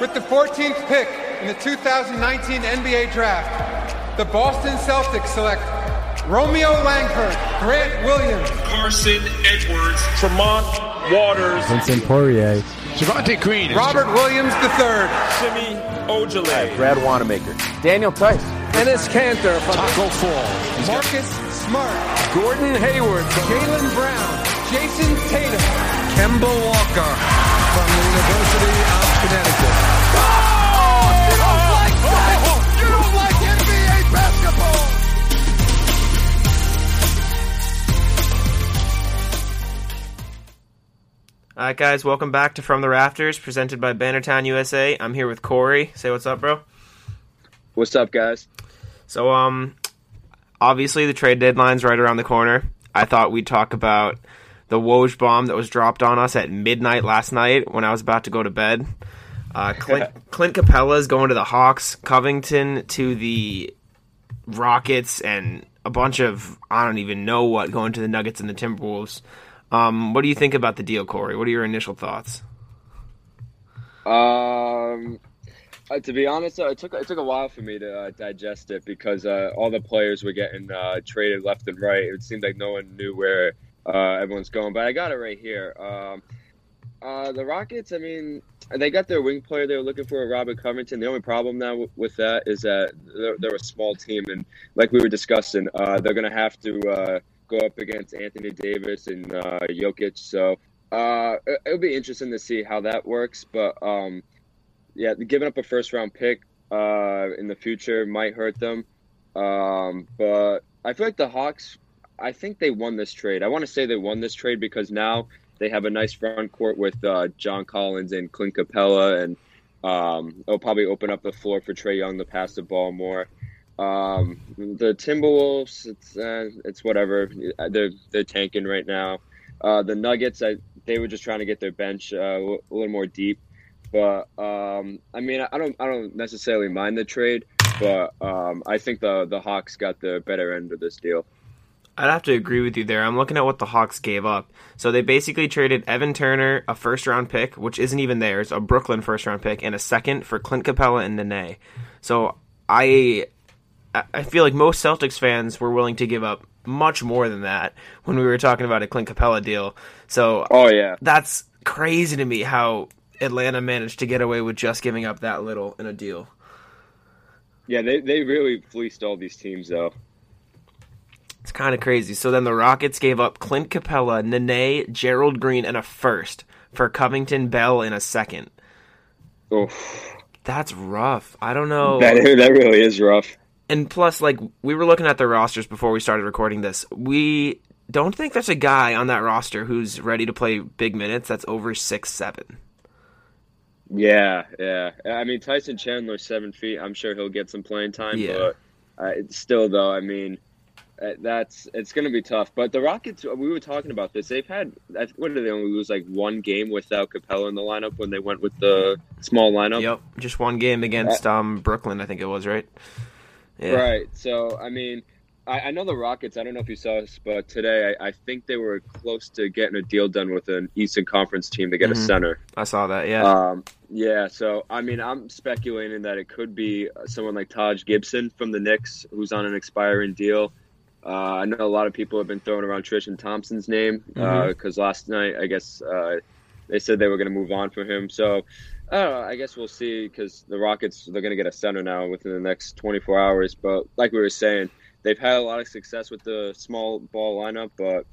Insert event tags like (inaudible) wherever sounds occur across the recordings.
With the 14th pick in the 2019 NBA Draft, the Boston Celtics select Romeo Langford, Grant Williams, Carsen Edwards, Tremont Waters, Vincent Poirier, Javonte Green, Robert Williams III, Semi Ojeleye, Brad Wanamaker, Daniel Theis, Enes Kanter from Tacko Fall, Marcus Smart, Gordon Hayward from Jaylen Brown, Jayson Tatum, Kemba Walker from the University of Connecticut. Oh, you don't like that! You don't like NBA basketball! All right, guys, welcome back to From the Rafters, presented by Bannertown USA. I'm here with Corey. Say what's up, bro. What's up, guys? So, um, obviously the trade deadline's right around the corner. I thought we'd talk about the Woj bomb that was dropped on us at midnight last night when I was about to go to bed. Uh, Clint, (laughs) Clint Capela is going to the Hawks, Covington to the Rockets, and a bunch of I don't even know what going to the Nuggets and the Timberwolves. Um, what do you think about the deal, Corey? What are your initial thoughts? Um, uh, to be honest, uh, it took it took a while for me to uh, digest it because uh, all the players were getting uh, traded left and right. It seemed like no one knew where uh, everyone's going, but I got it right here. Um, uh, the Rockets, I mean, they got their wing player they were looking for, Robert Covington. The only problem now with that is that they're, they're a small team, and like we were discussing, uh, they're going to have to uh, go up against Anthony Davis and uh, Jokic. So uh, it- it'll be interesting to see how that works. But um, yeah, giving up a first round pick uh, in the future might hurt them. Um, but I feel like the Hawks, I think they won this trade. I want to say they won this trade because now they have a nice front court with uh, John Collins and Clint Capela, and um, it'll probably open up the floor for Trae Young to pass the ball more. Um, the Timberwolves, it's uh, it's whatever. They're they're tanking right now. Uh, the Nuggets, I, they were just trying to get their bench uh, a little more deep. But um, I mean, I don't I don't necessarily mind the trade, but um, I think the the Hawks got the better end of this deal. I'd have to agree with you there. I'm looking at what the Hawks gave up. So they basically traded Evan Turner, a first round pick, which isn't even theirs, a Brooklyn first round pick, and a second for Clint Capela and Nene. So I I feel like most Celtics fans were willing to give up much more than that when we were talking about a Clint Capela deal. So Oh yeah, that's crazy to me how Atlanta managed to get away with just giving up that little in a deal. yeah. They they really fleeced all these teams though. It's kind of crazy. So then the Rockets gave up Clint Capela, Nene, Gerald Green, and a first for Covington Bell in a second. Oh, That's rough. I don't know. (laughs) that that really is rough. And plus, like we were looking at the rosters before we started recording this, we don't think there's a guy on that roster who's ready to play big minutes that's over six seven. Yeah, yeah. I mean, Tyson Chandler's seven feet. I'm sure he'll get some playing time. Yeah. But uh, it's still, though, I mean, that's it's going to be tough. But the Rockets, we were talking about this. They've had I- what did they only lose like one game without Capela in the lineup when they went with the small lineup. Yep, just one game against um Brooklyn, I think it was right. Yeah. Right. So, I mean, I, I know the Rockets. I don't know if you saw this, but today I, I think they were close to getting a deal done with an Eastern Conference team to get Mhm. a center. I saw that. Yeah. Um, yeah, so I mean, I'm speculating that it could be someone like Taj Gibson from the Knicks, who's on an expiring deal. Uh, I know a lot of people have been throwing around Tristan Thompson's name because Mhm. last night, I guess uh, they said they were going to move on from him. So I don't know. I guess we'll see because the Rockets they're going to get a center now within the next 24 hours. But like we were saying, they've had a lot of success with the small ball lineup, but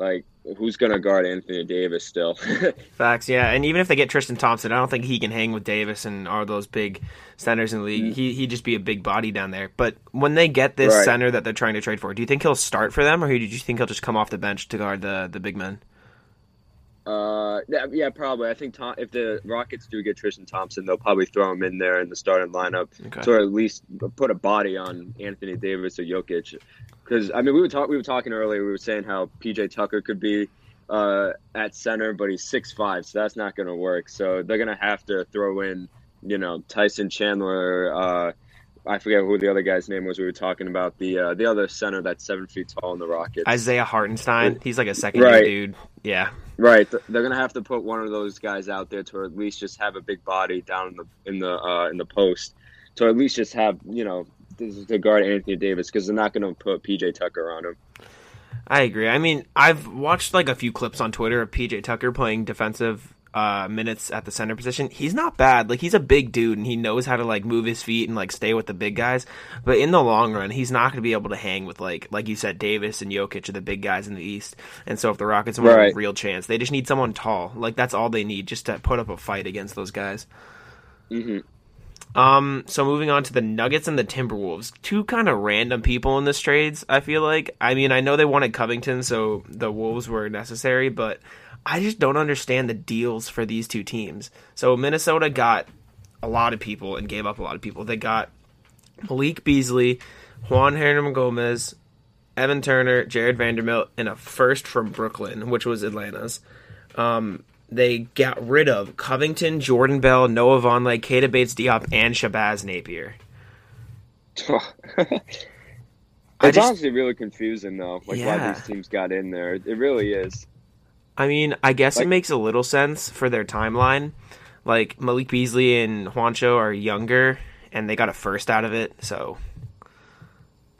like who's going to guard Anthony Davis still? (laughs) Facts, yeah. And even if they get Tristan Thompson, I don't think he can hang with Davis and all those big centers in the league. Mm. He he'd just be a big body down there. But when they get this Right. center that they're trying to trade for, do you think he'll start for them, or do you think he'll just come off the bench to guard the the big men? Uh, yeah, yeah, probably. I think Tom, if the Rockets do get Tristan Thompson, they'll probably throw him in there in the starting lineup, Okay. so at least put a body on Anthony Davis or Jokic. Because I mean, we were talking, we were talking earlier. We were saying how PJ Tucker could be uh, at center, but he's six five, so that's not going to work. So they're going to have to throw in, you know, Tyson Chandler. Uh, I forget who the other guy's name was. We were talking about the uh, the other center that's seven feet tall in the Rockets. Isaiah Hartenstein, he's like a second Right. dude. Yeah, Right, they're gonna have to put one of those guys out there to at least just have a big body down in the in the uh, in the post, to at least just have you know to guard Anthony Davis because they're not gonna put PJ Tucker on him. I agree. I mean, I've watched like a few clips on Twitter of PJ Tucker playing defensive uh, minutes at the center position. He's not bad. Like he's a big dude and he knows how to like move his feet and like stay with the big guys. But in the long run, he's not going to be able to hang with like like you said, Davis and Jokic are the big guys in the East. And so if the Rockets want Right. a real chance, they just need someone tall. Like that's all they need just to put up a fight against those guys. hmm Um, so moving on to the Nuggets and the Timberwolves, two kind of random people in this trades. I feel like. I mean, I know they wanted Covington, so the Wolves were necessary, but I just don't understand the deals for these two teams. So Minnesota got a lot of people and gave up a lot of people. They got Malik Beasley, Juan Hernangomez, Evan Turner, Jarred Vanderbilt, and a first from Brooklyn, which was Atlanta's. Um, they got rid of Covington, Jordan Bell, Noah Vonleh, Keita Bates-Diop, and Shabazz Napier. (laughs) it's just- honestly really confusing though, like why these teams got in there. It really is. I mean, I guess it makes a little sense for their timeline. Like Malik Beasley and Juancho are younger, and they got a first out of it. So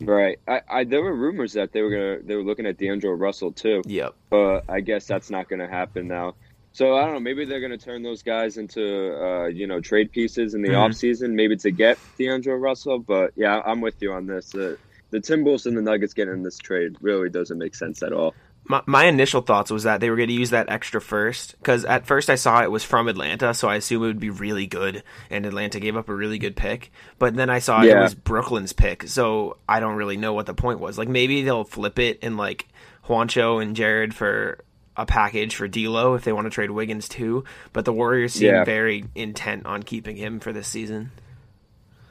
Right. I, I there were rumors that they were gonna they were looking at D'Angelo Russell too, yep. but I guess that's not gonna happen now. So I don't know. Maybe they're gonna turn those guys into uh, you know trade pieces in the Mhm. off season, maybe to get D'Angelo Russell. But yeah, I'm with you on this. Uh, the Timberwolves and the Nuggets getting in this trade really doesn't make sense at all. My, my initial thoughts was that they were going to use that extra first because at first I saw it was from Atlanta, so I assume it would be really good, and Atlanta gave up a really good pick. But then I saw it was Brooklyn's pick, so I don't really know what the point was. Like maybe they'll flip it and like Juancho and Jared for a package for D'Lo if they want to trade Wiggins too. But the Warriors seem Yeah. very intent on keeping him for this season.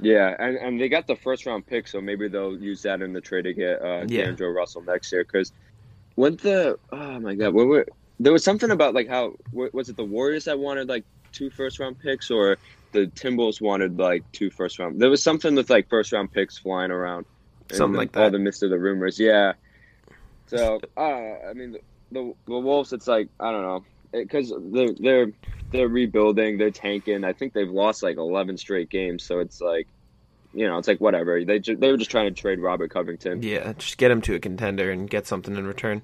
Yeah, and, and they got the first round pick, so maybe they'll use that in the trade to get uh, Yeah. D'Angelo Russell next year. Because when the oh my god, what we there was something about like how was it the Warriors that wanted like two first round picks or the Timberwolves wanted like two first round. There was something with like first round picks flying around, Something like All the midst of the rumors, yeah. So uh, I mean, the, the the Wolves, it's like I don't know because they're they're they're rebuilding, they're tanking. I think they've lost like eleven straight games, so it's like, you know, it's like whatever. They ju- they were just trying to trade Robert Covington. Yeah, just get him to a contender and get something in return.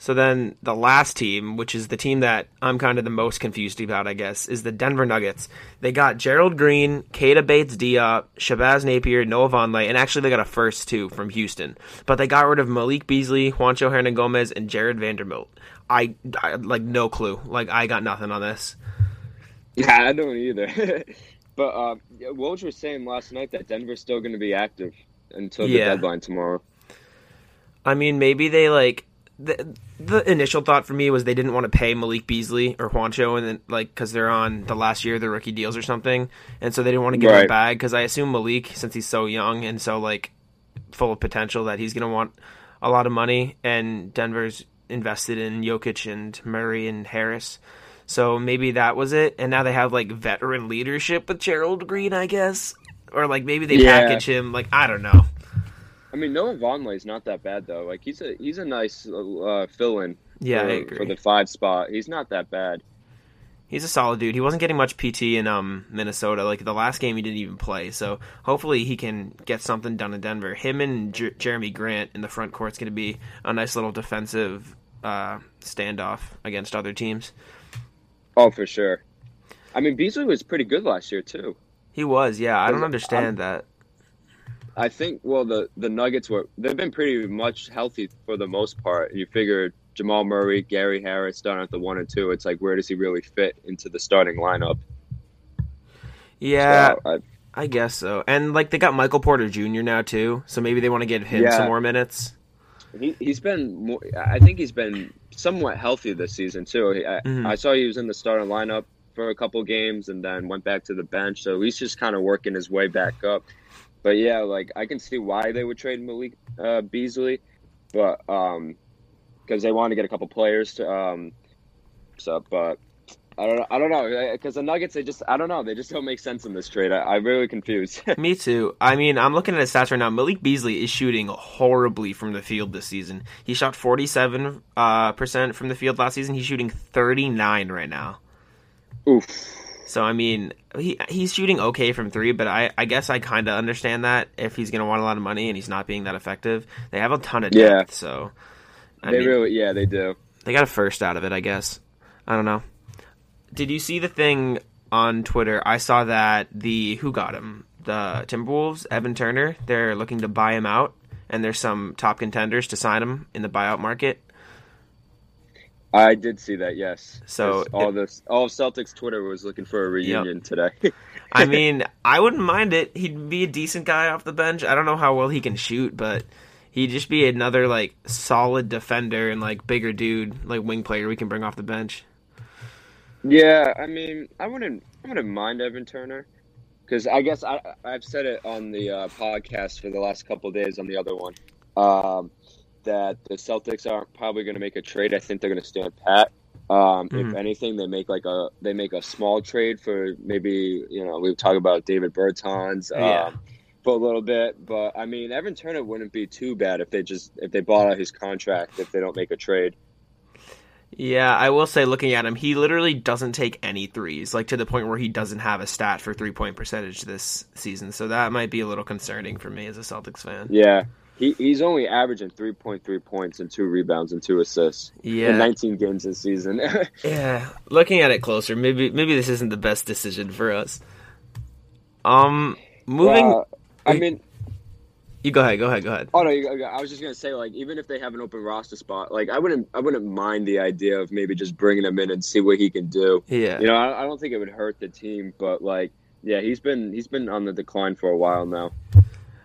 So then the last team, which is the team that I'm kind of the most confused about, I guess, is the Denver Nuggets. They got Gerald Green, Keita Bates-Diop, Shabazz Napier, Noah Vonleh, and actually they got a first too from Houston. But they got rid of Malik Beasley, Juancho Hernangomez, and Jarred Vanderbilt. I, I like no clue. Like I got nothing on this. Yeah, I don't either. (laughs) but uh, Woj was saying last night that Denver's still going to be active until the Yeah. deadline tomorrow. I mean, maybe they like the the initial thought for me was they didn't want to pay Malik Beasley or Juancho, and then like because they're on the last year of their rookie deals or something, and so they didn't want to give him Right. bag because I assume Malik, since he's so young and so like full of potential, that he's gonna want a lot of money, and Denver's invested in Jokic and Murray and Harris. So maybe that was it, and now they have like veteran leadership with Gerald Green, I guess, or like maybe they Yeah. package him. Like I don't know. I mean, Noah Vonleh is not that bad though. Like he's a he's a nice uh, fill-in. Yeah, for, for the five spot. He's not that bad. He's a solid dude. He wasn't getting much PT in um Minnesota. Like the last game, he didn't even play. So hopefully he can get something done in Denver. Him and J- Jerami Grant in the front court's going to be a nice little defensive uh, standoff against other teams. Oh, for sure. I mean, Beasley was pretty good last year too. He was, yeah. I don't I'm- understand that. I think well the the Nuggets were they've been pretty much healthy for the most part. You figure Jamal Murray, Gary Harris starting at the one and two. It's like where does he really fit into the starting lineup? Yeah, So, I, I guess so. And like they got Michael Porter Jr. now too, so maybe they want to give him Yeah. some more minutes. He he's been more, I think he's been somewhat healthy this season too. He- I, Mhm. I saw he was in the starting lineup for a couple games and then went back to the bench. So he's just kind of working his way back up. But yeah, like I can see why they would trade Malik uh, Beasley, but um, because they want to get a couple players to um, so but I don't. know. I don't know because the Nuggets. They just. I don't know. They just don't make sense in this trade. I, I'm really confused. (laughs) Me too. I mean, I'm looking at his stats right now. Malik Beasley is shooting horribly from the field this season. He shot 47 uh, percent from the field last season. He's shooting 39 right now. Oof. So I mean, he he's shooting okay from three, but I, I guess I kind of understand that if he's going to want a lot of money and he's not being that effective. They have a ton of depth, Yeah. so I they mean, really. Yeah, they do. they got a first out of it, I guess. I don't know. Did you see the thing on Twitter? I saw that the who got him the Timberwolves, Evan Turner. They're looking to buy him out, and there's some top contenders to sign him in the buyout market. I did see that. Yes. So all this, all of Celtics Twitter was looking for a reunion today. (laughs) I mean, I wouldn't mind it. He'd be a decent guy off the bench. I don't know how well he can shoot, but he'd just be another like solid defender and like bigger dude, like wing player we can bring off the bench. Yeah, I mean, I wouldn't, I wouldn't mind Evan Turner, because I guess I, I've said it on the uh, podcast for the last couple of days on the other one, um, that the Celtics aren't probably going to make a trade. I think they're going to stand pat. Um, If Mhm. anything, they make like a they make a small trade for maybe you know we talk about Davis Bertans. Um, Yeah. For a little bit, but I mean, Evan Turner wouldn't be too bad if they just if they bought out his contract if they don't make a trade. Yeah, I will say, looking at him, he literally doesn't take any threes, like to the point where he doesn't have a stat for three point percentage this season. So that might be a little concerning for me as a Celtics fan. Yeah. He, he's only averaging 3.3 points and two rebounds and two assists Yeah. in 19 games this season. (laughs) Yeah, looking at it closer, maybe maybe this isn't the best decision for us. Um, moving. Well, I mean, you go ahead. Go ahead. Go ahead. oh no, you- I was just gonna say, like, even if they have an open roster spot, like, I wouldn't, I wouldn't mind the idea of maybe just bringing him in and see what he can do. Yeah. You know, I, I don't think it would hurt the team, but like, yeah, he's been he's been on the decline for a while now.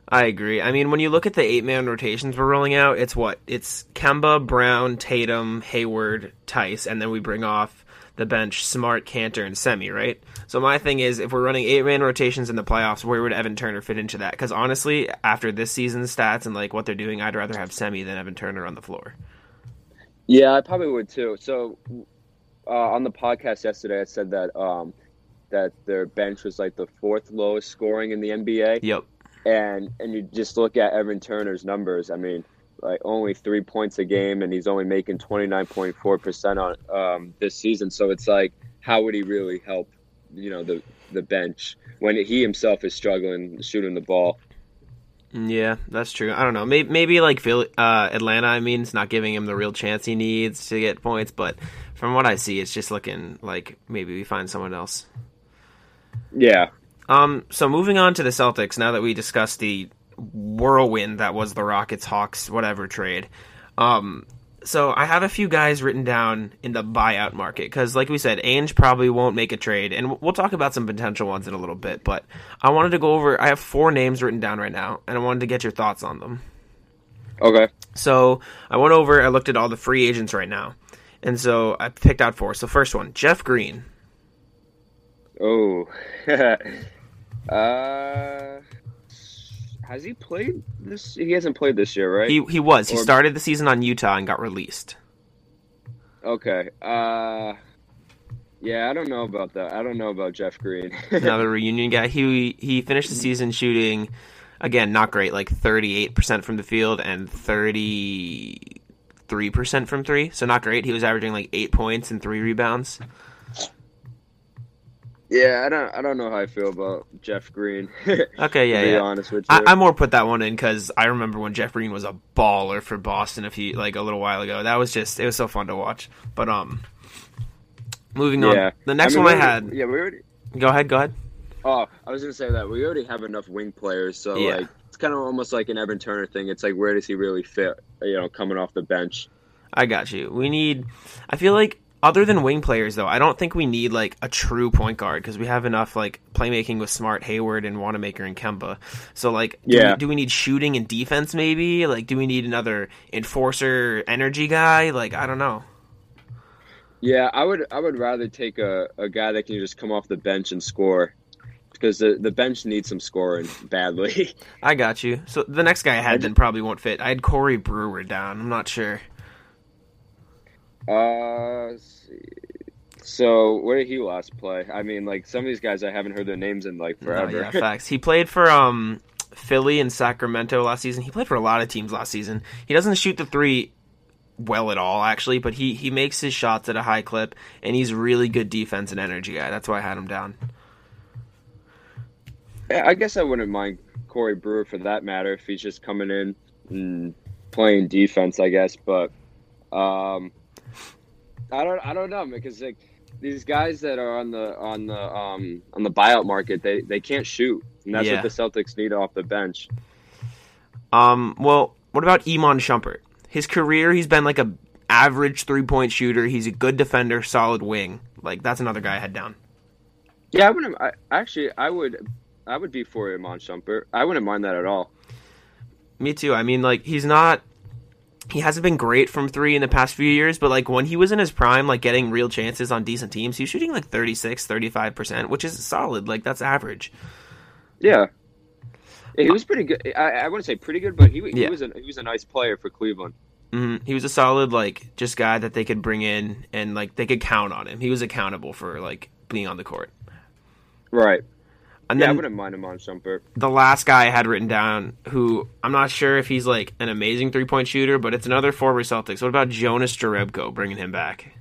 I agree. I mean, when you look at the eight man rotations we're rolling out, it's what? It's Kemba, Brown, Tatum, Hayward, Theis, and then we bring off the bench Smart, Kanter, and Semi, right? So my thing is, if we're running eight man rotations in the playoffs, where would Evan Turner fit into that? Because honestly, after this season's stats and like what they're doing, I'd rather have Semi than Evan Turner on the floor. Yeah, I probably would too. So, uh, on the podcast yesterday, I said that um, that their bench was like the fourth lowest scoring in the NBA. Yep. and and you just look at Evan Turner's numbers. I mean, like only three points a game, and he's only making twenty nine point four percent on um, this season. So it's like, how would he really help? You know, the the bench when he himself is struggling shooting the ball. Yeah, that's true. I don't know. Maybe, maybe like Philly, uh, Atlanta. I mean, it's not giving him the real chance he needs to get points. But from what I see, it's just looking like maybe we find someone else. Yeah, Um, so moving on to the Celtics, now that we discussed the whirlwind that was the Rockets, Hawks, whatever trade. Um, so I have a few guys written down in the buyout market because, like we said, Ainge probably won't make a trade, and we'll talk about some potential ones in a little bit. But I wanted to go over. I have four names written down right now, and I wanted to get your thoughts on them. okay, So I went over, I looked at all the free agents right now, and so I picked out four. So first one, Jeff Green. oh, (laughs) uh, has he played this? He hasn't played this year, right? He he was. He started the season on Utah and got released. okay, uh. Yeah, I don't know about that. I don't know about Jeff Green. (laughs) another reunion guy. He he finished the season shooting again not great, like thirty eight percent from the field and thirty three percent from three. So not great. He was averaging like eight points and three rebounds. Yeah, I don't. I don't know how I feel about Jeff Green. (laughs) Okay, yeah, to be yeah. honest with you. I, I more put that one in because I remember when Jeff Green was a baller for Boston a few like a little while ago. That was just it was so fun to watch. But um, moving on. yeah. The next mean, one I had. Yeah, we already. Go ahead. Go ahead. Oh, I was gonna say that we already have enough wing players, so Yeah. like it's kind of almost like an Evan Turner thing. It's like where does he really fit? You know, coming off the bench. I got you. We need. I feel like other than wing players, though, I don't think we need like a true point guard because we have enough like playmaking with Smart, Hayward, and Wanamaker and Kemba. So like, do, Yeah. we, do we need shooting and defense? Maybe like, do we need another enforcer, energy guy? Like, I don't know. Yeah, I would. I would rather take a, a guy that can just come off the bench and score, because the the bench needs some scoring badly. (laughs) I got you. So the next guy I had then probably won't fit. I had Corey Brewer down. I'm not sure. Uh. So where did he last play? I mean, like some of these guys I haven't heard their names in like No, forever. yeah, (laughs) facts. He played for um Philly and Sacramento last season. He played for a lot of teams last season. He doesn't shoot the three well at all, actually, but he he makes his shots at a high clip, and he's really good defense and energy guy. That's why I had him down. Yeah, I guess I wouldn't mind Corey Brewer for that matter if he's just coming in and playing defense. I guess, but um, I don't I don't know because like these guys that are on the on the um on the buyout market they they can't shoot, and that's Yeah. what the Celtics need off the bench. Um, well, what about Iman Shumpert? His career, he's been like a average three point shooter. He's a good defender, solid wing. Like that's another guy I had down. Yeah, I wouldn't. I, actually, I would. I would be for Iman Shumpert. I wouldn't mind that at all. Me too. I mean, like he's not. He hasn't been great from three in the past few years, but like when he was in his prime, like getting real chances on decent teams, he was shooting like 36, 35%, which is solid. Like that's average. Yeah. He was pretty good. I, I wouldn't say pretty good, but he, he Yeah. was a he was a nice player for Cleveland. hmm He was a solid, like, just guy that they could bring in and like they could count on him. He was accountable for like being on the court. Right. And Yeah, I then wouldn't mind Iman Shumpert. the last guy I had written down, who I'm not sure if he's like an amazing three point shooter, but it's another former Celtics. What about Jonas Jerebko bringing him back?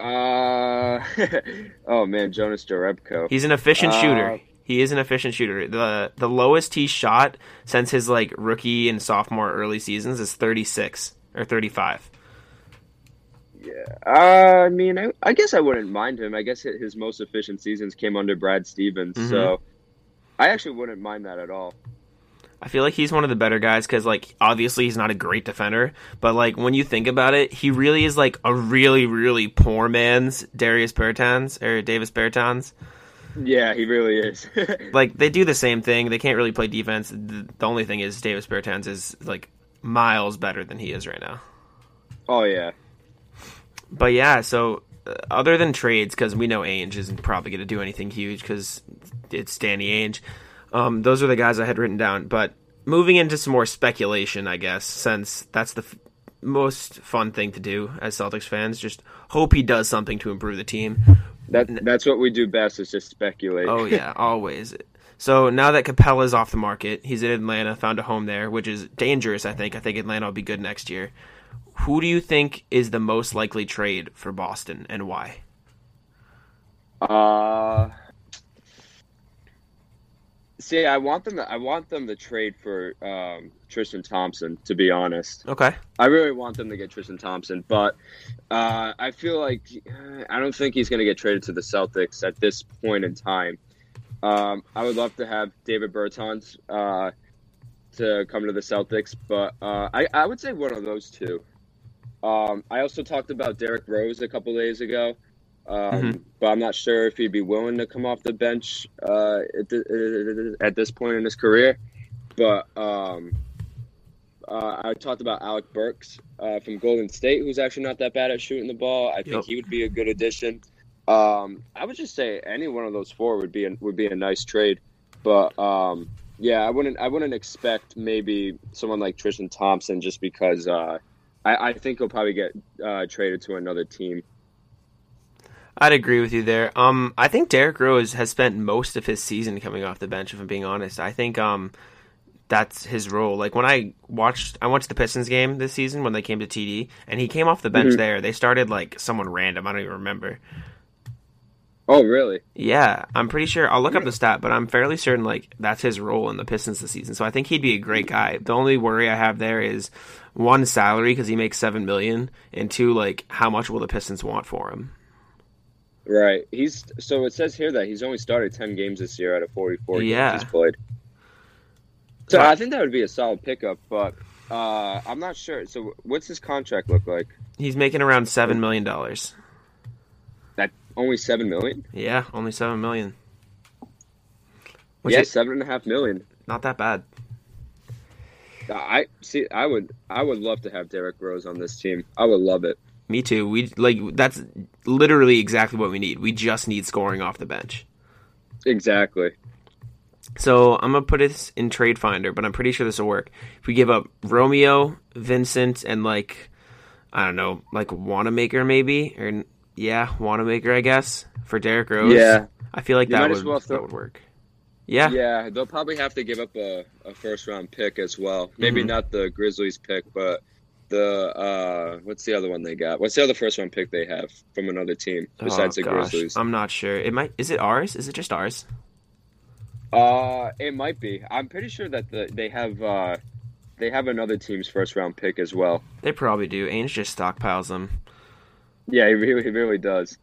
Uh, (laughs) oh man, Jonas Jerebko. He's an efficient Uh, shooter. He is an efficient shooter. the The lowest he shot since his like rookie and sophomore early seasons is 36 or 35. Uh, I mean, I, I guess I wouldn't mind him. I guess his most efficient seasons came under Brad Stevens, Mhm. so I actually wouldn't mind that at all. I feel like he's one of the better guys because, like, obviously he's not a great defender, but like when you think about it, he really is like a really, really poor man's Darius Bertans or Davis Bertans. Yeah, he really is. (laughs) Like they do the same thing. They can't really play defense. The, the only thing is Davis Bertans is like miles better than he is right now. oh yeah. But yeah, so uh, other than trades, because we know Ainge isn't probably going to do anything huge because it's Danny Ainge. Um, those are the guys I had written down. But moving into some more speculation, I guess, since that's the f- most fun thing to do as Celtics fans, just hope he does something to improve the team. That that's what we do best is just speculate. Oh yeah, (laughs) always. So now that Capela's off the market, he's in Atlanta, found a home there, which is dangerous. I think. I think Atlanta will be good next year. Who do you think is the most likely trade for Boston, and why? Uh See, I want them. To, I want them to trade for um, Tristan Thompson. To be honest, Okay. I really want them to get Tristan Thompson, but uh, I feel like I don't think he's going to get traded to the Celtics at this point in time. Um, I would love to have Davis Bertans uh, to come to the Celtics, but uh, I, I would say one of those two. Um, I also talked about Derrick Rose a couple days ago, um, Mhm. but I'm not sure if he'd be willing to come off the bench uh, at, the, at this point in his career. But um, uh, I talked about Alec Burks uh, from Golden State, who's actually not that bad at shooting the ball. I think Yep. he would be a good addition. Um, I would just say any one of those four would be a, would be a nice trade. But um, yeah, I wouldn't I wouldn't expect maybe someone like Tristan Thompson just because uh, I, I think he'll probably get uh, traded to another team. I'd agree with you there. Um, I think Derrick Rose has spent most of his season coming off the bench. If I'm being honest, I think um, that's his role. Like when I watched, I watched the Pistons game this season when they came to TD, and he came off the bench Mhm. there. They started like someone random. I don't even remember. Oh, really? Yeah, I'm pretty sure. I'll look up the stat, but I'm fairly certain like that's his role in the Pistons this season. So I think he'd be a great guy. The only worry I have there is one salary because he makes seven million, and two like how much will the Pistons want for him? Right. He's so it says here that he's only started ten games this year out of forty four Yeah. games he's played. So Right. I think that would be a solid pickup, but uh, I'm not sure. So what's his contract look like? He's making around seven million dollars. Only seven million? Yeah, only seven million. Which yeah, is seven and a half million. not that bad. I see. I would. I would love to have Derrick Rose on this team. I would love it. Me too. We like that's literally exactly what we need. We just need scoring off the bench. Exactly. So I'm gonna put this in Trade Finder, but I'm pretty sure this will work. If we give up Romeo, Vincent, and like I don't know, like Wanamaker maybe, or yeah, Wanamaker, I guess, for Derrick Rose. Yeah. I feel like You that would, well throw- that would work. Yeah. Yeah, they'll probably have to give up a, a first round pick as well. Maybe Mhm. not the Grizzlies pick, but the uh what's the other one they got? What's the other first round pick they have from another team besides oh, the gosh. Grizzlies? I'm not sure. It might. Is it ours? Is it just ours? Uh it might be. I'm pretty sure that the, they have uh they have another team's first round pick as well. They probably do. Ainge just stockpiles them. Yeah, he really he really does.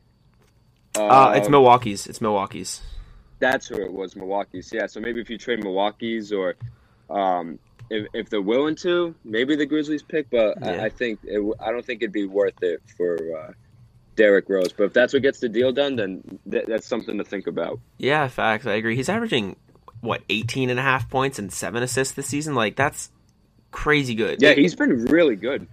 Uh, it's Um, Milwaukee's. It's Milwaukee's. That's who it was, Milwaukee's. Yeah, so maybe if you trade Milwaukee's or um, if, if they're willing to, maybe the Grizzlies pick. But Yeah. I, I think it, I don't think it'd be worth it for uh, Derrick Rose. But if that's what gets the deal done, then th- that's something to think about. Yeah, facts. I agree. He's averaging what 18 and a half points and seven assists this season. Like that's crazy good. Yeah, he's been really good.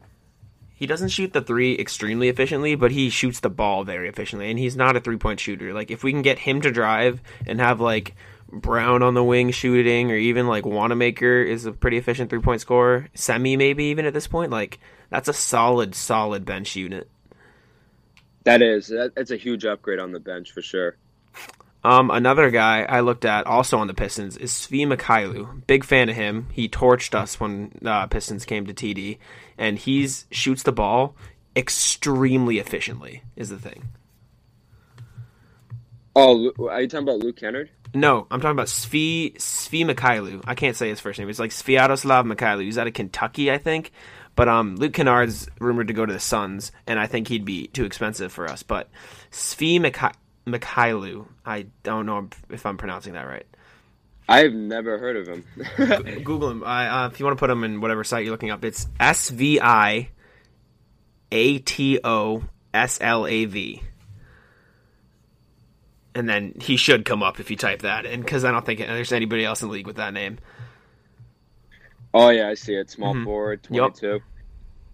He doesn't shoot the three extremely efficiently, but he shoots the ball very efficiently, and he's not a three point shooter. Like if we can get him to drive and have like Brown on the wing shooting, or even like Wanamaker is a pretty efficient three point scorer, Semi maybe even at this point, like that's a solid, solid bench unit. That is that, that's a huge upgrade on the bench for sure. Um, another guy I looked at also on the Pistons is Svi Mykhailiuk. Big fan of him. He torched us when uh, Pistons came to TD, and he's shoots the ball extremely efficiently. Is the thing. Oh, are you talking about Luke Kennard? No, I'm talking about Svi Svi Mykhailiuk. I can't say his first name. It's like Sviatoslav Mykhailiuk. He's out of Kentucky, I think. But um, Luke Kennard's rumored to go to the Suns, and I think he'd be too expensive for us. But Svi Mikha- Mykhailiuk, I don't know if I'm pronouncing that right. I've never heard of him. Google him. I, uh, if you want to put him in whatever site you're looking up, it's S V I A T O S L A V. And then he should come up if you type that in, because I don't think there's anybody else in the league with that name. oh yeah, I see it. Small Mhm. forward, Yup. twenty-two.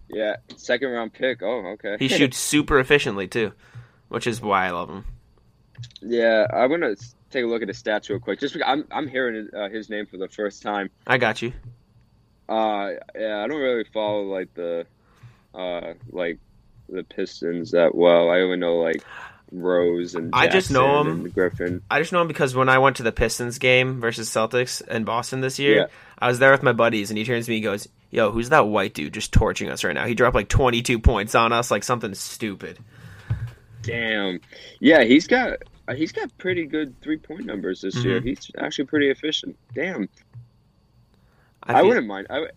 Yeah, second round pick. Oh, okay. He (laughs) shoots super efficiently too, which is why I love him. Yeah, I'm gonna take a look at his stats real quick. Just because I'm I'm hearing uh, his name for the first time. I got you. Uh, yeah, I don't really follow like the, uh, like the Pistons that well. I only know like Rose and I just know him. Griffin. I just know him because when I went to the Pistons game versus Celtics in Boston this year, Yeah. I was there with my buddies, and he turns to me and goes, "Yo, who's that white dude just torching us right now? He dropped like 22 points on us, like something stupid." Damn. Yeah, he's got he's got pretty good three point numbers this year. Mhm. He's actually pretty efficient. Damn. I, I, feel- wouldn't mind. I,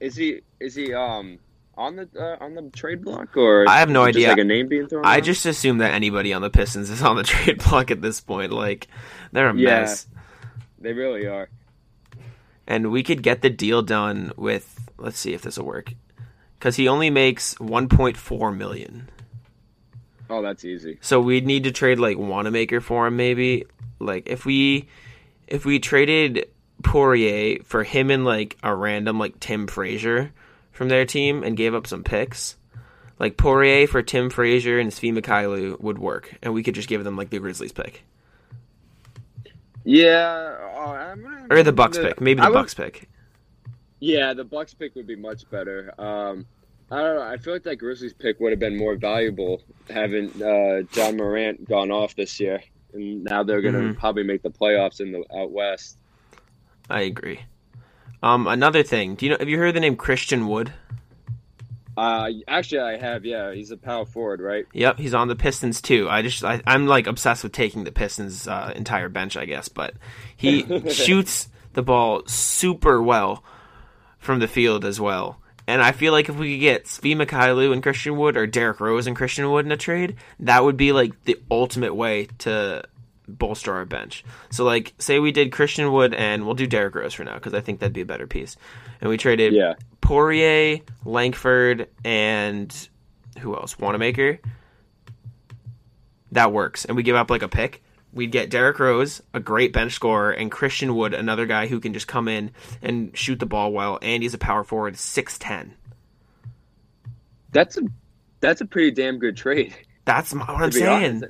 is he is he um on the uh, on the trade block or I have no just idea. like a name being thrown? I around? just assume that anybody on the Pistons is on the (laughs) trade block at this point. Like, they're a Yeah. mess. they really are. And we could get the deal done with. Let's see if this will work. Because he only makes 1.4 million. Oh, that's easy. So we'd need to trade like Wanamaker for him, maybe. Like if we if we traded Poirier for him and like a random like Tim Frazier from their team and gave up some picks, like Poirier for Tim Frazier and Svi Mykhailiuk would work, and we could just give them like the Grizzlies pick Yeah, oh, I'm gonna, or the Bucks pick, maybe the would- Bucks pick. Yeah, the Bucks pick would be much better. Um, I don't know. I feel like that Grizzlies pick would have been more valuable having uh, John Morant gone off this year, and now they're gonna Mhm. probably make the playoffs in the out west. I agree. Um, another thing, do you know? Have you heard the name Christian Wood? Uh, actually, I have. Yeah, he's a power forward, right? Yep, he's on the Pistons too. I just I, I'm like obsessed with taking the Pistons uh, entire bench, I guess. But he (laughs) shoots the ball super well from the field as well. And I feel like if we could get Svi Mykhailiuk and Christian Wood or Derrick Rose and Christian Wood in a trade, that would be like the ultimate way to bolster our bench. So like say we did Christian Wood and we'll do Derrick Rose for now because I think that'd be a better piece. And we traded Yeah. Poirier, Langford, and who else? Wanamaker. That works. And we give up like a pick. We'd get Derrick Rose, a great bench scorer, and Christian Wood, another guy who can just come in and shoot the ball well. And he's a power forward, 6'10. That's a that's a pretty damn good trade. That's my, what I'm saying. honest.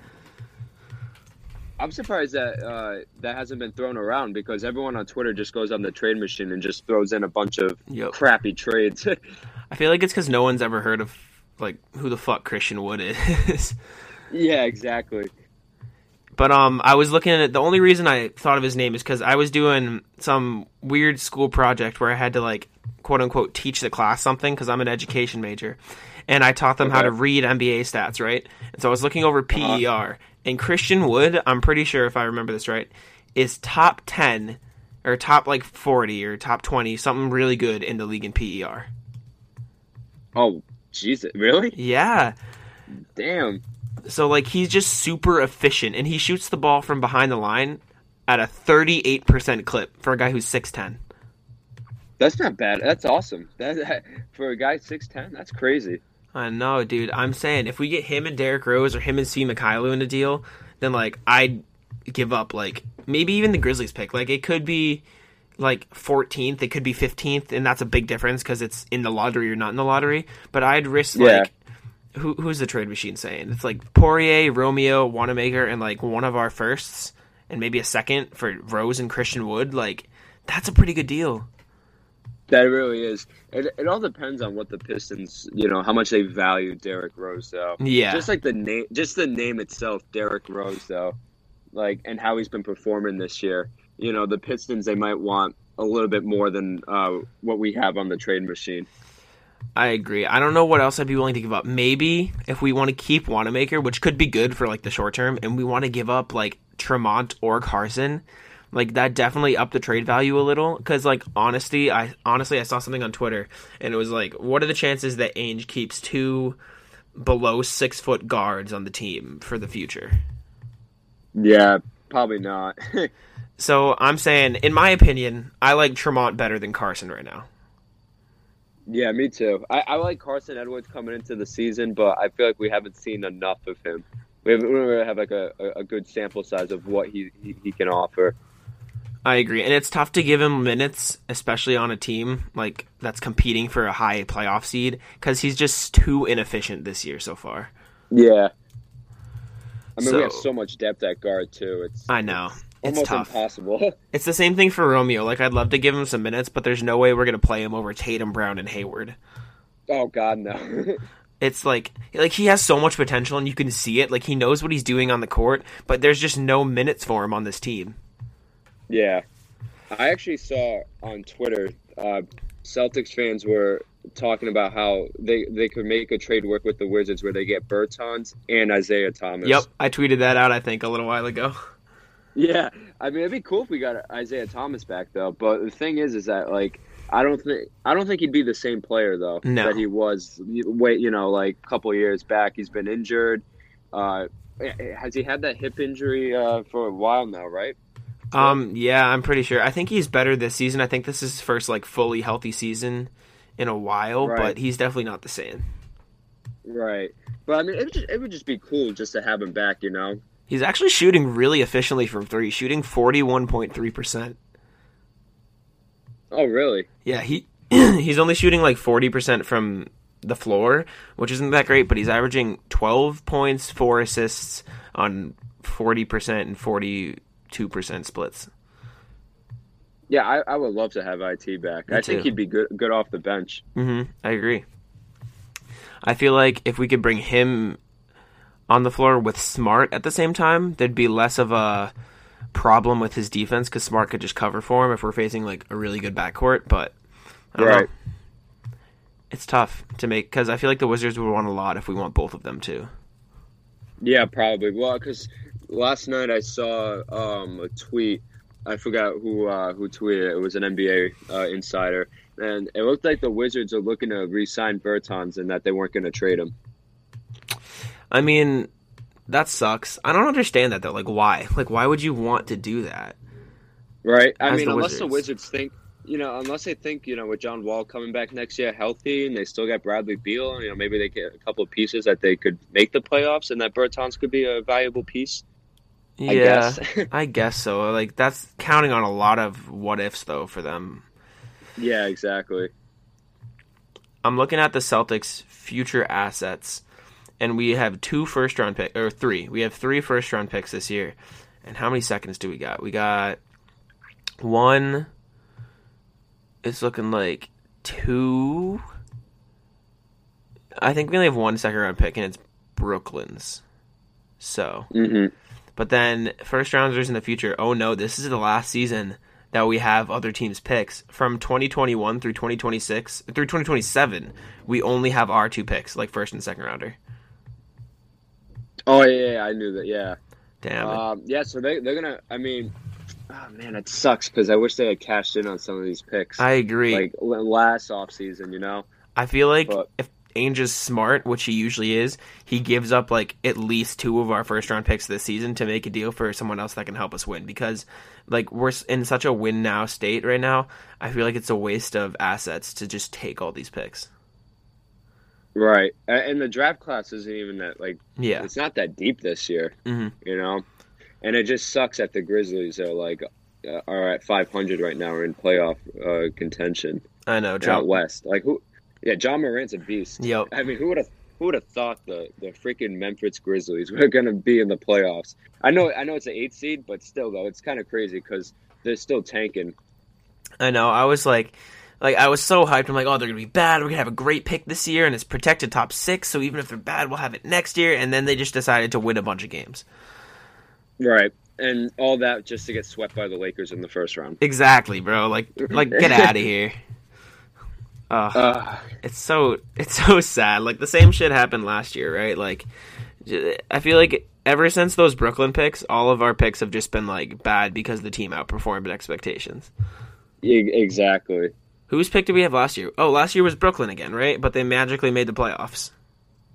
I'm surprised that uh, that hasn't been thrown around because everyone on Twitter just goes on the trade machine and just throws in a bunch of Yep. crappy trades. (laughs) I feel like it's because no one's ever heard of like who the fuck Christian Wood is. (laughs) Yeah, exactly. But um, I was looking at the only reason I thought of his name is because I was doing some weird school project where I had to like quote unquote teach the class something because I'm an education major, and I taught them how to read NBA stats, right? And so I was looking over PER, and Christian Wood, I'm pretty sure if I remember this right, is top ten or top like 40 or top 20, something really good in the league in PER. Oh, Jesus, really? Yeah. Damn. So like he's just super efficient and he shoots the ball from behind the line at a 38% clip for a guy who's 6'10. That's not bad. That's awesome. That, that for a guy six ten, that's crazy. I know, dude. I'm saying if we get him and Derrick Rose or him and Svi Mykhailiuk in a deal, then like I'd give up like maybe even the Grizzlies pick. Like it could be like 14th, it could be 15th, and that's a big difference because it's in the lottery or not in the lottery. But I'd risk Yeah. like who who's the trade machine saying? It's like Poirier, Romeo, Wanamaker, and like one of our firsts and maybe a second for Rose and Christian Wood. Like that's a pretty good deal. That really is. It, it all depends on what the Pistons, you know, how much they value Derrick Rose, though. Yeah. Just like the name, just the name itself, Derrick Rose, though, like and how he's been performing this year. You know, the Pistons they might want a little bit more than uh, what we have on the trade machine. I agree. I don't know what else I'd be willing to give up. Maybe if we want to keep Wanamaker, which could be good for like the short term, and we want to give up like Tremont or Carsen, like that definitely up the trade value a little. Because like honesty, I honestly I saw something on Twitter, and it was like, what are the chances that Ainge keeps two below six foot guards on the team for the future? Yeah, probably not. (laughs) So I'm saying, in my opinion, I like Tremont better than Carsen right now. Yeah, me too. I, I like Carsen Edwards coming into the season, but I feel like we haven't seen enough of him. We haven't we really have like a, a, good sample size of what he, he, he can offer. I agree, and it's tough to give him minutes, especially on a team like that's competing for a high playoff seed, because he's just too inefficient this year so far. Yeah. I mean, we have So- so much depth at guard too. It's I know it's almost tough. impossible. (laughs) It's the same thing for Romeo. Like I'd love to give him some minutes, but there's no way we're gonna play him over Tatum, Brown, and Hayward. oh God, no. (laughs) It's like like he has so much potential, and you can see it. Like he knows what he's doing on the court, but there's just no minutes for him on this team. yeah, I actually saw on Twitter, uh, Celtics fans were talking about how they they could make a trade work with the Wizards where they get Bertans and Isaiah Thomas. Yep, I tweeted that out. I think a little while ago. (laughs) Yeah, I mean it'd be cool if we got Isaiah Thomas back though. But the thing is, is that like I don't think I don't think he'd be the same player though No. that he was. Wait, you know, like a couple years back, he's been injured. Uh, has he had that hip injury uh, for a while now? Right? Um, yeah, I'm pretty sure. I think he's better this season. I think this is his first like fully healthy season in a while, Right. but he's definitely not the same. Right. But I mean, it would, just, it would just be cool just to have him back. You know? He's actually shooting really efficiently from three, shooting 41.3%. Oh, really? Yeah, he (clears throat) he's only shooting like 40% from the floor, which isn't that great, but he's averaging 12 points, 4 assists on 40% and 42% splits. Yeah, I, I would love to have it back. Me I too. think he'd be good good off the bench. Mhm. I agree. I feel like if we could bring him on the floor with Smart at the same time, there'd be less of a problem with his defense because Smart could just cover for him if we're facing like a really good backcourt. But I don't Right. know. It's tough to make because I feel like the Wizards would want a lot if we want both of them too. Yeah, probably. Well, because last night I saw um, a tweet. I forgot who uh, who tweeted it. It was an NBA uh, insider, and it looked like the Wizards are looking to re-sign Bertans and that they weren't going to trade him. I mean, that sucks. I don't understand that though. Like, why? Like, why would you want to do that? Right? I mean, the unless the Wizards. Wizards think, you know, unless they think, you know, with John Wall coming back next year healthy, and they still got Bradley Beal, you know, maybe they get a couple of pieces that they could make the playoffs, and that Bertans could be a valuable piece. Yeah, I guess. (laughs) I guess so. Like, that's counting on a lot of what ifs though for them. yeah, exactly. I'm looking at the Celtics' future assets, and we have two first round pick or three. We have three first round picks this year. And how many seconds do we got? We got one. It's looking like two. I think we only have one second round pick, and it's Brooklyn's. So, hmm but then first rounders in the future. Oh no, this is the last season that we have other teams' picks from 2021 through 2026 through 2027. We only have our two picks, like first and second rounder. Oh yeah, yeah, I knew that. Yeah. Damn. it. Um, yeah, so they they're gonna. I mean, oh man, it sucks because I wish they had cashed in on some of these picks. I agree. like last offseason, you know. I feel like But- if Ainge is smart, which he usually is, he gives up like at least two of our first round picks this season to make a deal for someone else that can help us win. Because like we're in such a win now state right now, I feel like it's a waste of assets to just take all these picks. Right, and the draft class isn't even that like Yeah, it's not that deep this year, Mhm. you know. And it just sucks that the Grizzlies are like uh, are at 500 right now, are in playoff uh, contention I know. out John. west. Like who? Yeah, Ja Morant's a beast. Yep. I mean, who would have who would have thought the the freaking Memphis Grizzlies (laughs) were going to be in the playoffs? I know I know it's an eight seed, but still though, it's kind of crazy because they're still tanking. I know. I was like, like I was so hyped. I'm like, oh, they're gonna be bad. We're gonna have a great pick this year, and it's protected top six. So even if they're bad, we'll have it next year. And then they just decided to win a bunch of games. Right. And all that just to get swept by the Lakers in the first round. Exactly, bro. Like, like get (laughs) out of here. Uh, Uh, it's so it's so sad. Like the same shit happened last year, right? Like I feel like ever since those Brooklyn picks, all of our picks have just been like bad because the team outperformed expectations. exactly. Whose pick did we have last year? Oh, last year was Brooklyn again, right? But they magically made the playoffs.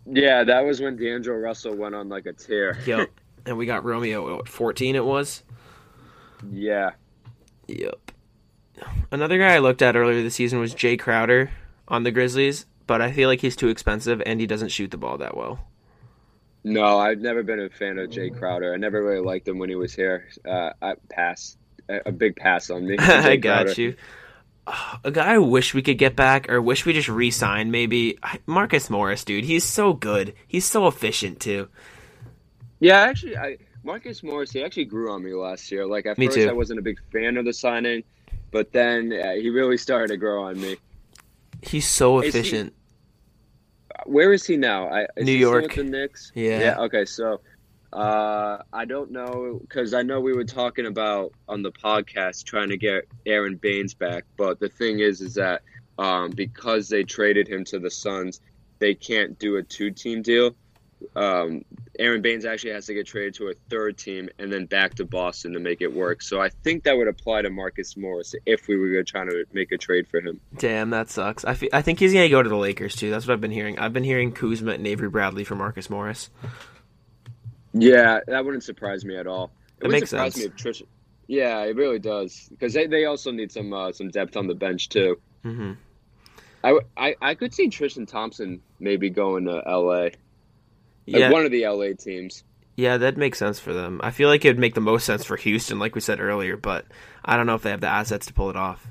Yeah, that was when D'Angelo Russell went on like a tear. (laughs) Yep. and we got Romeo at 14 it was. yeah. Yep. Another guy I looked at earlier this season was Jae Crowder on the Grizzlies, but I feel like he's too expensive and he doesn't shoot the ball that well. No, I've never been a fan of Jae Crowder. I never really liked him when he was here. Uh, I pass. A, big pass on me. (laughs) I got Crowder. you. A guy I wish we could get back, or wish we just re-sign, maybe Marcus Morris, dude. He's so good. He's so efficient too. Yeah, actually, I Marcus Morris. He actually grew on me last year. Like at Me first, too. I wasn't a big fan of the signing, but then uh, he really started to grow on me. He's so Is he- efficient. Where is he now? I, is New York. with the Knicks. Yeah. Yeah. Okay. So, uh, I don't know because I know we were talking about on the podcast trying to get Aron Baynes back, but the thing is, is that um, because they traded him to the Suns, they can't do a two-team deal. Um, Aron Baynes actually has to get traded to a third team and then back to Boston to make it work. So I think that would apply to Marcus Morris if we were trying to make a trade for him. Damn, that sucks. I, fe- I think he's gonna go to the Lakers too. That's what I've been hearing. I've been hearing Kuzma and Avery Bradley for Marcus Morris. Yeah, that wouldn't surprise me at all. It would makes surprise sense. me if Trish. Yeah, it really does because they, they also need some uh, some depth on the bench too. hmm I, I, I could see Tristan Thompson maybe going to L.A. Like Yeah, one of the L.A. teams. yeah, that makes sense for them. I feel like it would make the most sense for Houston, like we said earlier, but I don't know if they have the assets to pull it off.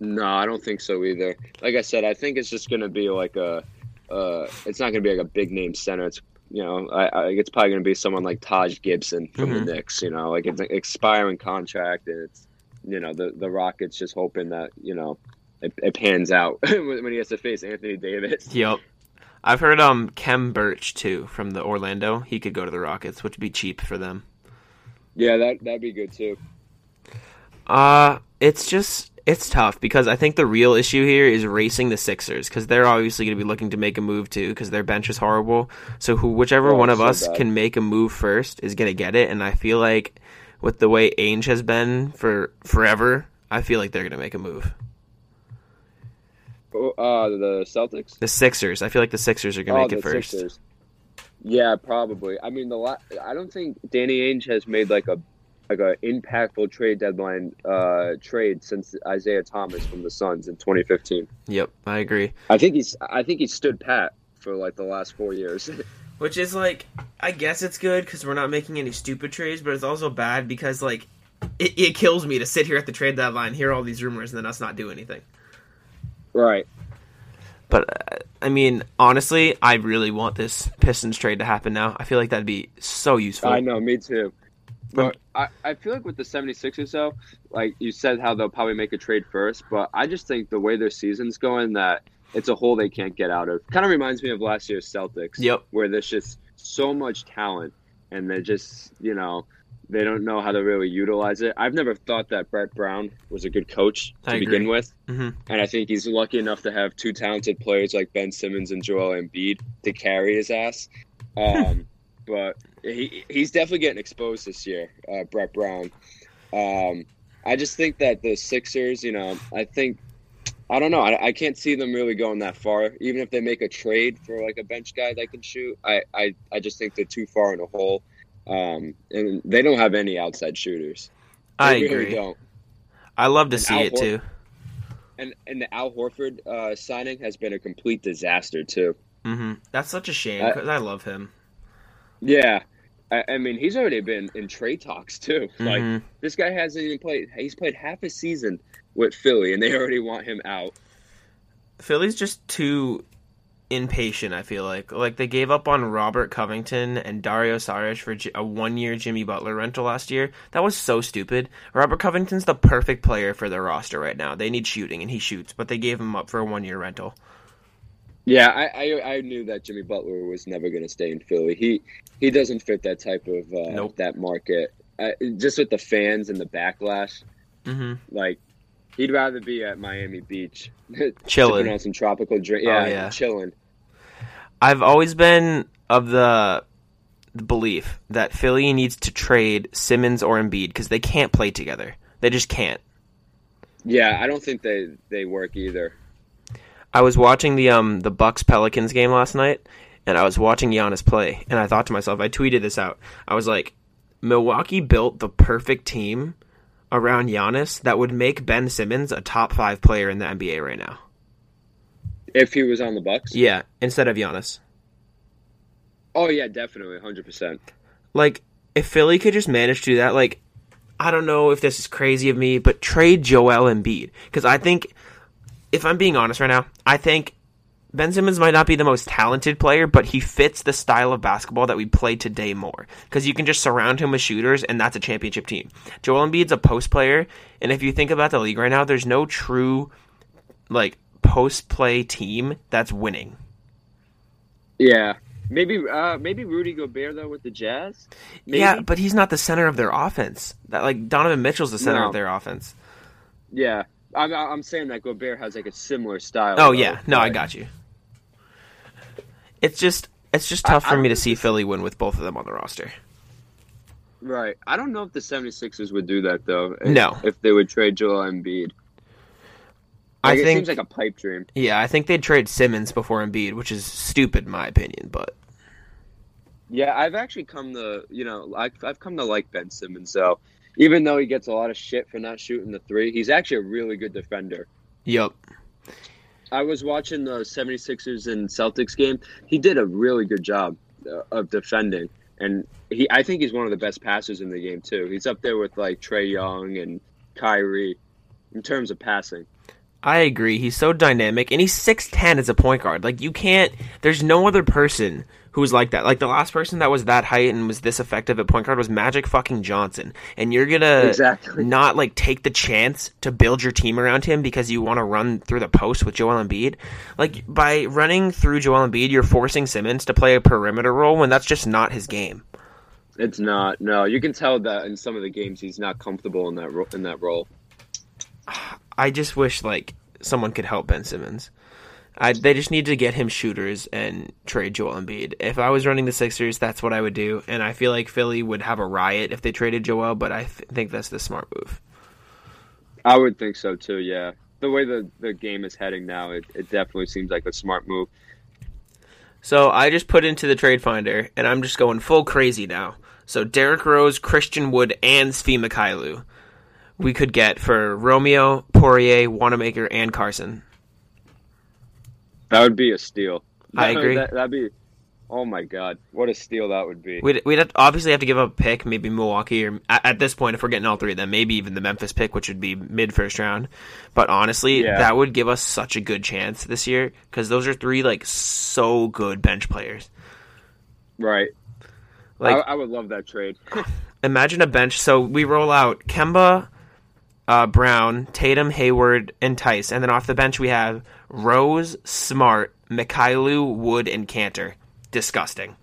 No, I don't think so either. Like I said, I think it's just going to be like a. Uh, it's not going to be like a big name center. It's you know, I, I it's probably going to be someone like Taj Gibson from Mhm. the Knicks. You know, like it's an expiring contract, and it's you know the the Rockets just hoping that you know it, it pans out when (laughs) when he has to face Anthony Davis. Yep. I've heard um Khem Birch too from the Orlando. He could go to the Rockets, which would be cheap for them. Yeah, that that'd be good too. Uh it's just it's tough because I think the real issue here is racing the Sixers because they're obviously going to be looking to make a move too because their bench is horrible. So who, whichever Oh, one of so us bad. can make a move first is going to get it. And I feel like with the way Ainge has been for forever, I feel like they're going to make a move. Oh, Uh, the Celtics. The Sixers, I feel like the Sixers are going to Oh, make it first. Sixers. Yeah, probably. I mean, the la- I don't think Danny Ainge has made like a like a impactful trade deadline uh, trade since Isaiah Thomas from the Suns in 2015. Yep, I agree. I think he's I think he stood pat for like the last four years. (laughs) Which is like, I guess it's good because we're not making any stupid trades, but it's also bad because like, it, it kills me to sit here at the trade deadline, hear all these rumors, and then us not do anything. right. But uh, I mean, honestly, I really want this Pistons trade to happen now. I feel like that'd be so useful. I know, me too. But I, I feel like with the 76ers, though, like you said, how they'll probably make a trade first. But I just think the way their season's going, that it's a hole they can't get out of. Kind of reminds me of last year's Celtics. Yep. Where there's just so much talent, and they're just you know they don't know how to really utilize it. I've never thought that Brett Brown was a good coach to begin with, Mhm. and I think he's lucky enough to have two talented players like Ben Simmons and Joel Embiid to carry his ass. Um, (laughs) but he he's definitely getting exposed this year, uh, Brett Brown. Um, I just think that the Sixers, you know, I think I don't know. I, I can't see them really going that far. Even if they make a trade for like a bench guy that can shoot, I, I, I just think they're too far in a hole. Um, and they don't have any outside shooters. They I really agree. don't. I love to And see Al it Hor- too. And and the Al Horford uh, signing has been a complete disaster too. Mm-hmm. That's such a shame I- because I love him. Yeah. I, I mean, he's already been in trade talks too. Like Mhm. this guy hasn't even played. He's played half a season with Philly, and they already want him out. Philly's just too impatient. I feel like like they gave up on Robert Covington and Dario Saric for a one-year Jimmy Butler rental last year. That was so stupid. Robert Covington's the perfect player for their roster right now. They need shooting, and he shoots, but they gave him up for a one-year rental. Yeah, I, I I knew that Jimmy Butler was never going to stay in Philly. He he doesn't fit that type of uh, Nope. that market. Uh, just with the fans and the backlash, hmm like he'd rather be at Miami Beach, (laughs) Chilling. on some tropical drink. Oh, Yeah, yeah. chilling. I've always been of the belief that Philly needs to trade Simmons or Embiid because they can't play together. They just can't. Yeah, I don't think they they work either. I was watching the um the Bucks Pelicans game last night, and I was watching Giannis play, and I thought to myself, I tweeted this out. I was like, Milwaukee built the perfect team around Giannis that would make Ben Simmons a top five player in the NBA right now. If he was on the Bucks, Yeah, instead of Giannis. oh yeah, definitely, hundred percent. Like, if Philly could just manage to do that, like, I don't know if this is crazy of me, but trade Joel Embiid. Because I think, if I'm being honest right now, I think Ben Simmons might not be the most talented player, but he fits the style of basketball that we play today more. Because you can just surround him with shooters, and that's a championship team. Joel Embiid's a post player, and if you think about the league right now, there's no true, like, post play team that's winning. Yeah, maybe uh maybe Rudy Gobert though with the Jazz. Maybe? Yeah, but he's not the center of their offense. That like Donovan Mitchell's the center No. of their offense. yeah. I'm I'm saying that Gobert has like a similar style. Oh yeah, no, I got you. It's just it's just I- tough for I me to see Philly win with both of them on the roster. Right. I don't know if the 76ers would do that though. if- No. If they would trade Joel Embiid. I Like, it think seems like a pipe dream. yeah, I think they'd trade Simmons before Embiid, which is stupid in my opinion, but Yeah, I've actually come to you know I've, I've come to like Ben Simmons though. Even though he gets a lot of shit for not shooting the three, he's actually a really good defender. yup. I was watching the 76ers and Celtics game. He did a really good job uh, of defending, and he I think he's one of the best passers in the game too. He's up there with like Trae Young and Kyrie in terms of passing. I agree. He's so dynamic, and he's six ten as a point guard. Like you can't. There's no other person who's like that. Like the last person that was that height and was this effective at point guard was Magic fucking Johnson. And you're gonna Exactly. not like take the chance to build your team around him because you want to run through the post with Joel Embiid. Like by running through Joel Embiid, you're forcing Simmons to play a perimeter role when that's just not his game. It's not. No, you can tell that in some of the games he's not comfortable in that ro- in that role. I just wish like someone could help Ben Simmons. I, they just need to get him shooters and trade Joel Embiid. If I was running the Sixers, that's what I would do, and I feel like Philly would have a riot if they traded Joel. But I th- think that's the smart move. I would think so too. Yeah, the way the the game is heading now, it, it definitely seems like a smart move. So I just put into the trade finder, and I'm just going full crazy now. So Derrick Rose, Christian Wood, and Svi Mykhailiuk, we could get for Romeo, Poirier, Wanamaker, and Carsen. That would be a steal. I That- agree. That, that'd be. Oh my god, what a steal that would be. We'd, we'd have, obviously have to give up a pick, maybe Milwaukee, or at, at this point, if we're getting all three of them, maybe even the Memphis pick, which would be mid first round. But honestly, Yeah. that would give us such a good chance this year because those are three like so good bench players. Right. Like I, I would love that trade. (laughs) imagine a bench. So we roll out Kemba, uh, Brown, Tatum, Hayward, and Theis, and then off the bench we have Rose, Smart, Mykhailiuk, Wood, and Kanter. Disgusting.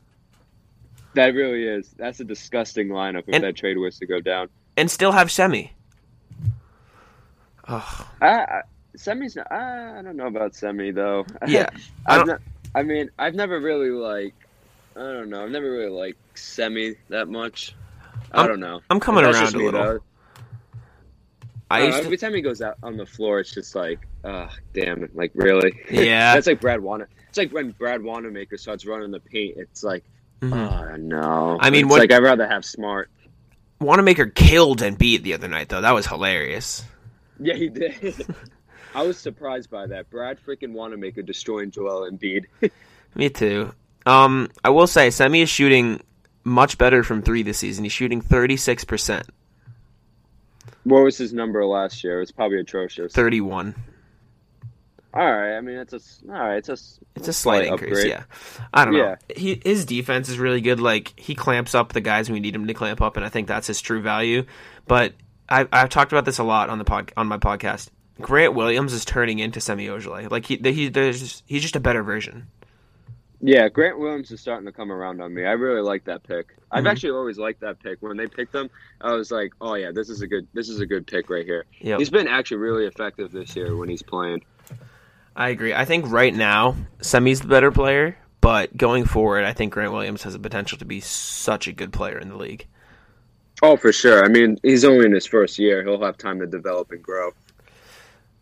That really is. That's a disgusting lineup if And- that trade was to go down. and still have Semi. Oh, I, I Semi's. not- I, I don't know about Semi though. (laughs) Yeah, I don't- ne- I mean, I've never really like. I don't know. I've never really liked Semi that much. I I'm- don't know. I'm coming around a little. though. I Uh, used to, every time he goes out on the floor, it's just like, ah, damn it! Like really? (laughs) Yeah. That's like Brad Wana. It's like when Brad Wanamaker starts running the paint. It's like, Mhm. oh no. I mean, it's what- like I'd rather have Smart. Wanamaker killed Embiid the other night though. That was hilarious. Yeah, he did. (laughs) I was surprised by that. Brad freaking Wanamaker destroying Joel Embiid. (laughs) Me too. Um, I will say Semi is shooting much better from three this season. He's shooting thirty six percent, what was his number last year? It was probably atrocious. thirty one. All right, I mean it's a all right. It's a It's a slight increase, upgrade. yeah. I don't know. Yeah. He, his defense is really good. Like he clamps up the guys we need him to clamp up, and I think that's his true value. But I, I've talked about this a lot on the pod, on my podcast. Grant Williams is turning into Semi Ojeleye. Like he, he, there's just, he's just a better version. Yeah, Grant Williams is starting to come around on me. I really like that pick. I've Mhm. actually always liked that pick. When they picked him, I was like, "Oh yeah, this is a good this is a good pick right here." Yep. He's been actually really effective this year when he's playing. I agree. I think right now Semi's the better player, but going forward, I think Grant Williams has the potential to be such a good player in the league. Oh, for sure. I mean, he's only in his first year. He'll have time to develop and grow.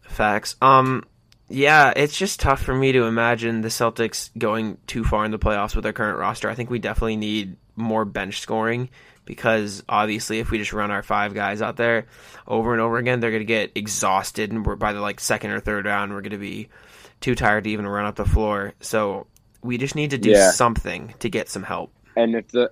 Facts. Um, yeah, it's just tough for me to imagine the Celtics going too far in the playoffs with their current roster. I think we definitely need more bench scoring because obviously, if we just run our five guys out there over and over again, they're going to get exhausted, and we're by the like second or third round, we're going to be too tired to even run up the floor. So we just need to do Yeah. something to get some help. And if the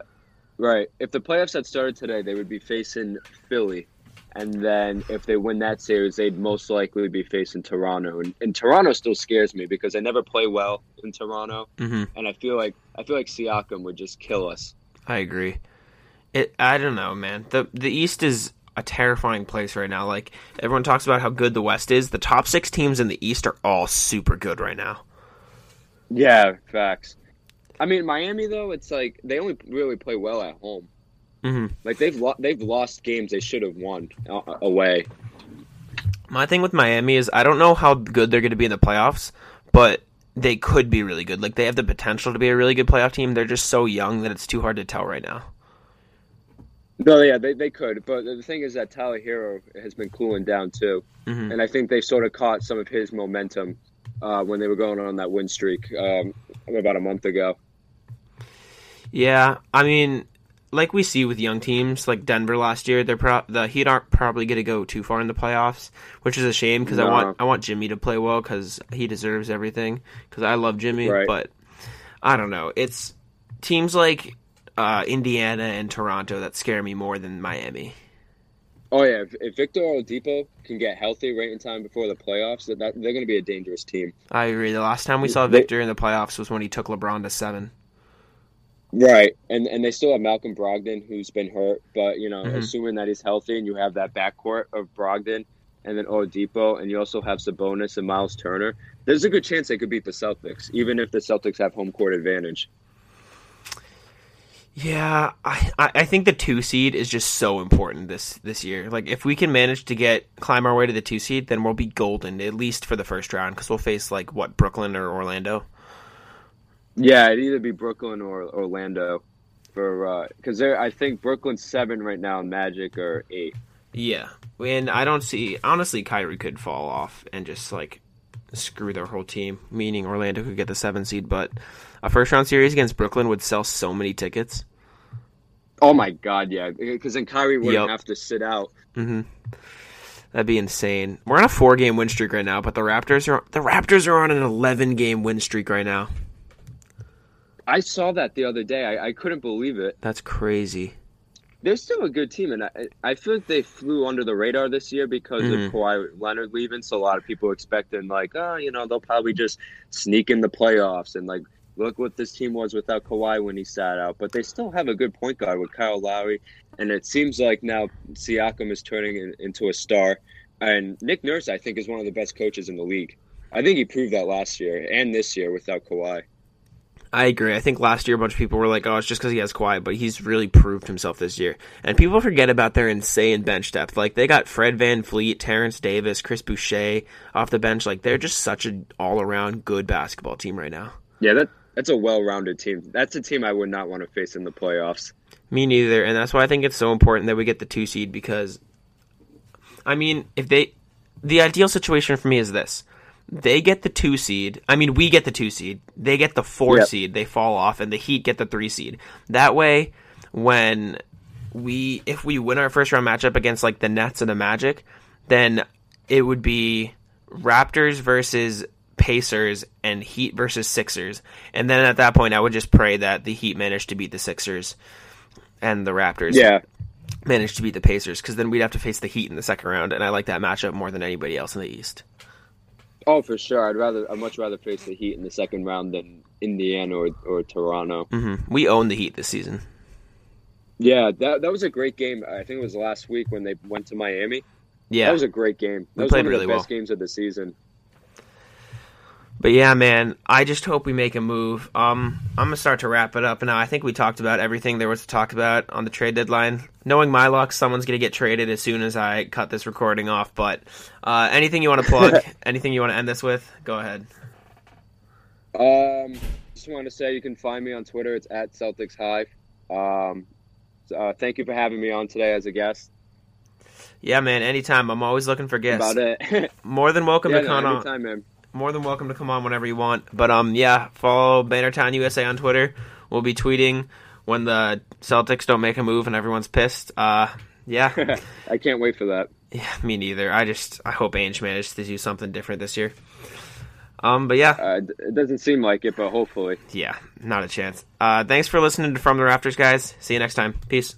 right, if the playoffs had started today, they would be facing Philly, and then if they win that series, they'd most likely be facing Toronto. And, and Toronto still scares me because they never play well in Toronto, hmm and I feel like I feel like Siakam would just kill us. I agree. It. I don't know, man. the The East is a terrifying place right now. Like everyone talks about how good the West is. The top six teams in the East are all super good right now. Yeah, facts. I mean, Miami though, it's like they only really play well at home. Hmm Like they've lo- they've lost games they should have won uh, away. My thing with Miami is I don't know how good they're going to be in the playoffs, but they could be really good. Like they have the potential to be a really good playoff team. They're just so young that it's too hard to tell right now. No, yeah, they, they could, but the thing is that Tyler Herro has been cooling down too, Mhm. and I think they sort of caught some of his momentum uh, when they were going on that win streak um, about a month ago. Yeah, I mean, like we see with young teams, like Denver last year, they're pro- the Heat aren't probably going to go too far in the playoffs, which is a shame because I want I want Jimmy to play well because he deserves everything. Because I love Jimmy, Right. but I don't know. It's teams like uh, Indiana and Toronto that scare me more than Miami. Oh yeah, if, if Victor Oladipo can get healthy right in time before the playoffs, that, that they're going to be a dangerous team. I agree. The last time we saw Victor in the playoffs was when he took LeBron to seven. Right, and and they still have Malcolm Brogdon who's been hurt, but you know, Mhm. assuming that he's healthy and you have that backcourt of Brogdon and then Oladipo, and you also have Sabonis and Miles Turner, there's a good chance they could beat the Celtics, even if the Celtics have home court advantage. Yeah, I I I think the two seed is just so important this this year. Like if we can manage to get climb our way to the two seed, then we'll be golden at least for the first round because we'll face like what Brooklyn or Orlando. Yeah, it'd either be Brooklyn or Orlando, for because they're I think Brooklyn's seven right now, and Magic are eight. Yeah, and I don't see honestly Kyrie could fall off and just like screw their whole team. Meaning Orlando could get the seven seed, but a first round series against Brooklyn would sell so many tickets. Oh my God, yeah, because then Kyrie wouldn't Yep. have to sit out. hmm That'd be insane. We're on a four game win streak right now, but the Raptors are the Raptors are on an eleven game win streak right now. I saw that the other day. I, I couldn't believe it. That's crazy. They're still a good team, and I, I feel like they flew under the radar this year because Mhm. of Kawhi Leonard leaving. So a lot of people expecting like, oh, you know, they'll probably just sneak in the playoffs and like look what this team was without Kawhi when he sat out. But they still have a good point guard with Kyle Lowry, and it seems like now Siakam is turning in, into a star. And Nick Nurse, I think, is one of the best coaches in the league. I think he proved that last year and this year without Kawhi. I agree. I think last year a bunch of people were like, "Oh, it's just because he has Kawhi," but he's really proved himself this year. And people forget about their insane bench depth. Like they got Fred VanVleet, Terrence Davis, Chris Boucher off the bench. Like they're just such an all-around good basketball team right now. Yeah, that that's a well-rounded team. That's a team I would not want to face in the playoffs. Me neither, and that's why I think it's so important that we get the two seed because, I mean, if they, the ideal situation for me is this: they get the two seed. I mean, we get the two seed. They get the four Yep. seed. They fall off, and the Heat get the three seed. That way, when we if we win our first round matchup against like the Nets and the Magic, then it would be Raptors versus Pacers and Heat versus Sixers. And then at that point, I would just pray that the Heat managed to beat the Sixers and the Raptors Yeah, managed to beat the Pacers because then we'd have to face the Heat in the second round, and I like that matchup more than anybody else in the East. Oh for sure. I'd rather I'd much rather face the Heat in the second round than Indiana or or Toronto. hmm We own the Heat this season. Yeah, that that was a great game. I think it was last week when they went to Miami. Yeah, That was a great game. That We was played one of really the best well. games of the season. But yeah, man, I just hope we make a move. Um, I'm gonna start to wrap it up now. I think we talked about everything there was to talk about on the trade deadline. Knowing my luck, someone's gonna get traded as soon as I cut this recording off. But uh, anything you want to plug? (laughs) anything you want to end this with? Go ahead. Um, just want to say you can find me on Twitter. It's at Celtics Hive. Um, uh, thank you for having me on today as a guest. Yeah, man. Anytime. I'm always looking for guests. About it. (laughs) More than welcome yeah, to come no, on. anytime, man. More than welcome to come on whenever you want. But um, yeah, follow Bannertown USA on Twitter. We'll be tweeting when the Celtics don't make a move and everyone's pissed. Uh, yeah, (laughs) I can't wait for that. yeah, me neither. I just I hope Ainge manages to do something different this year. Um, but yeah, Uh, it doesn't seem like it, but hopefully. yeah, not a chance. Uh, thanks for listening to From the Rafters, guys. See you next time. Peace.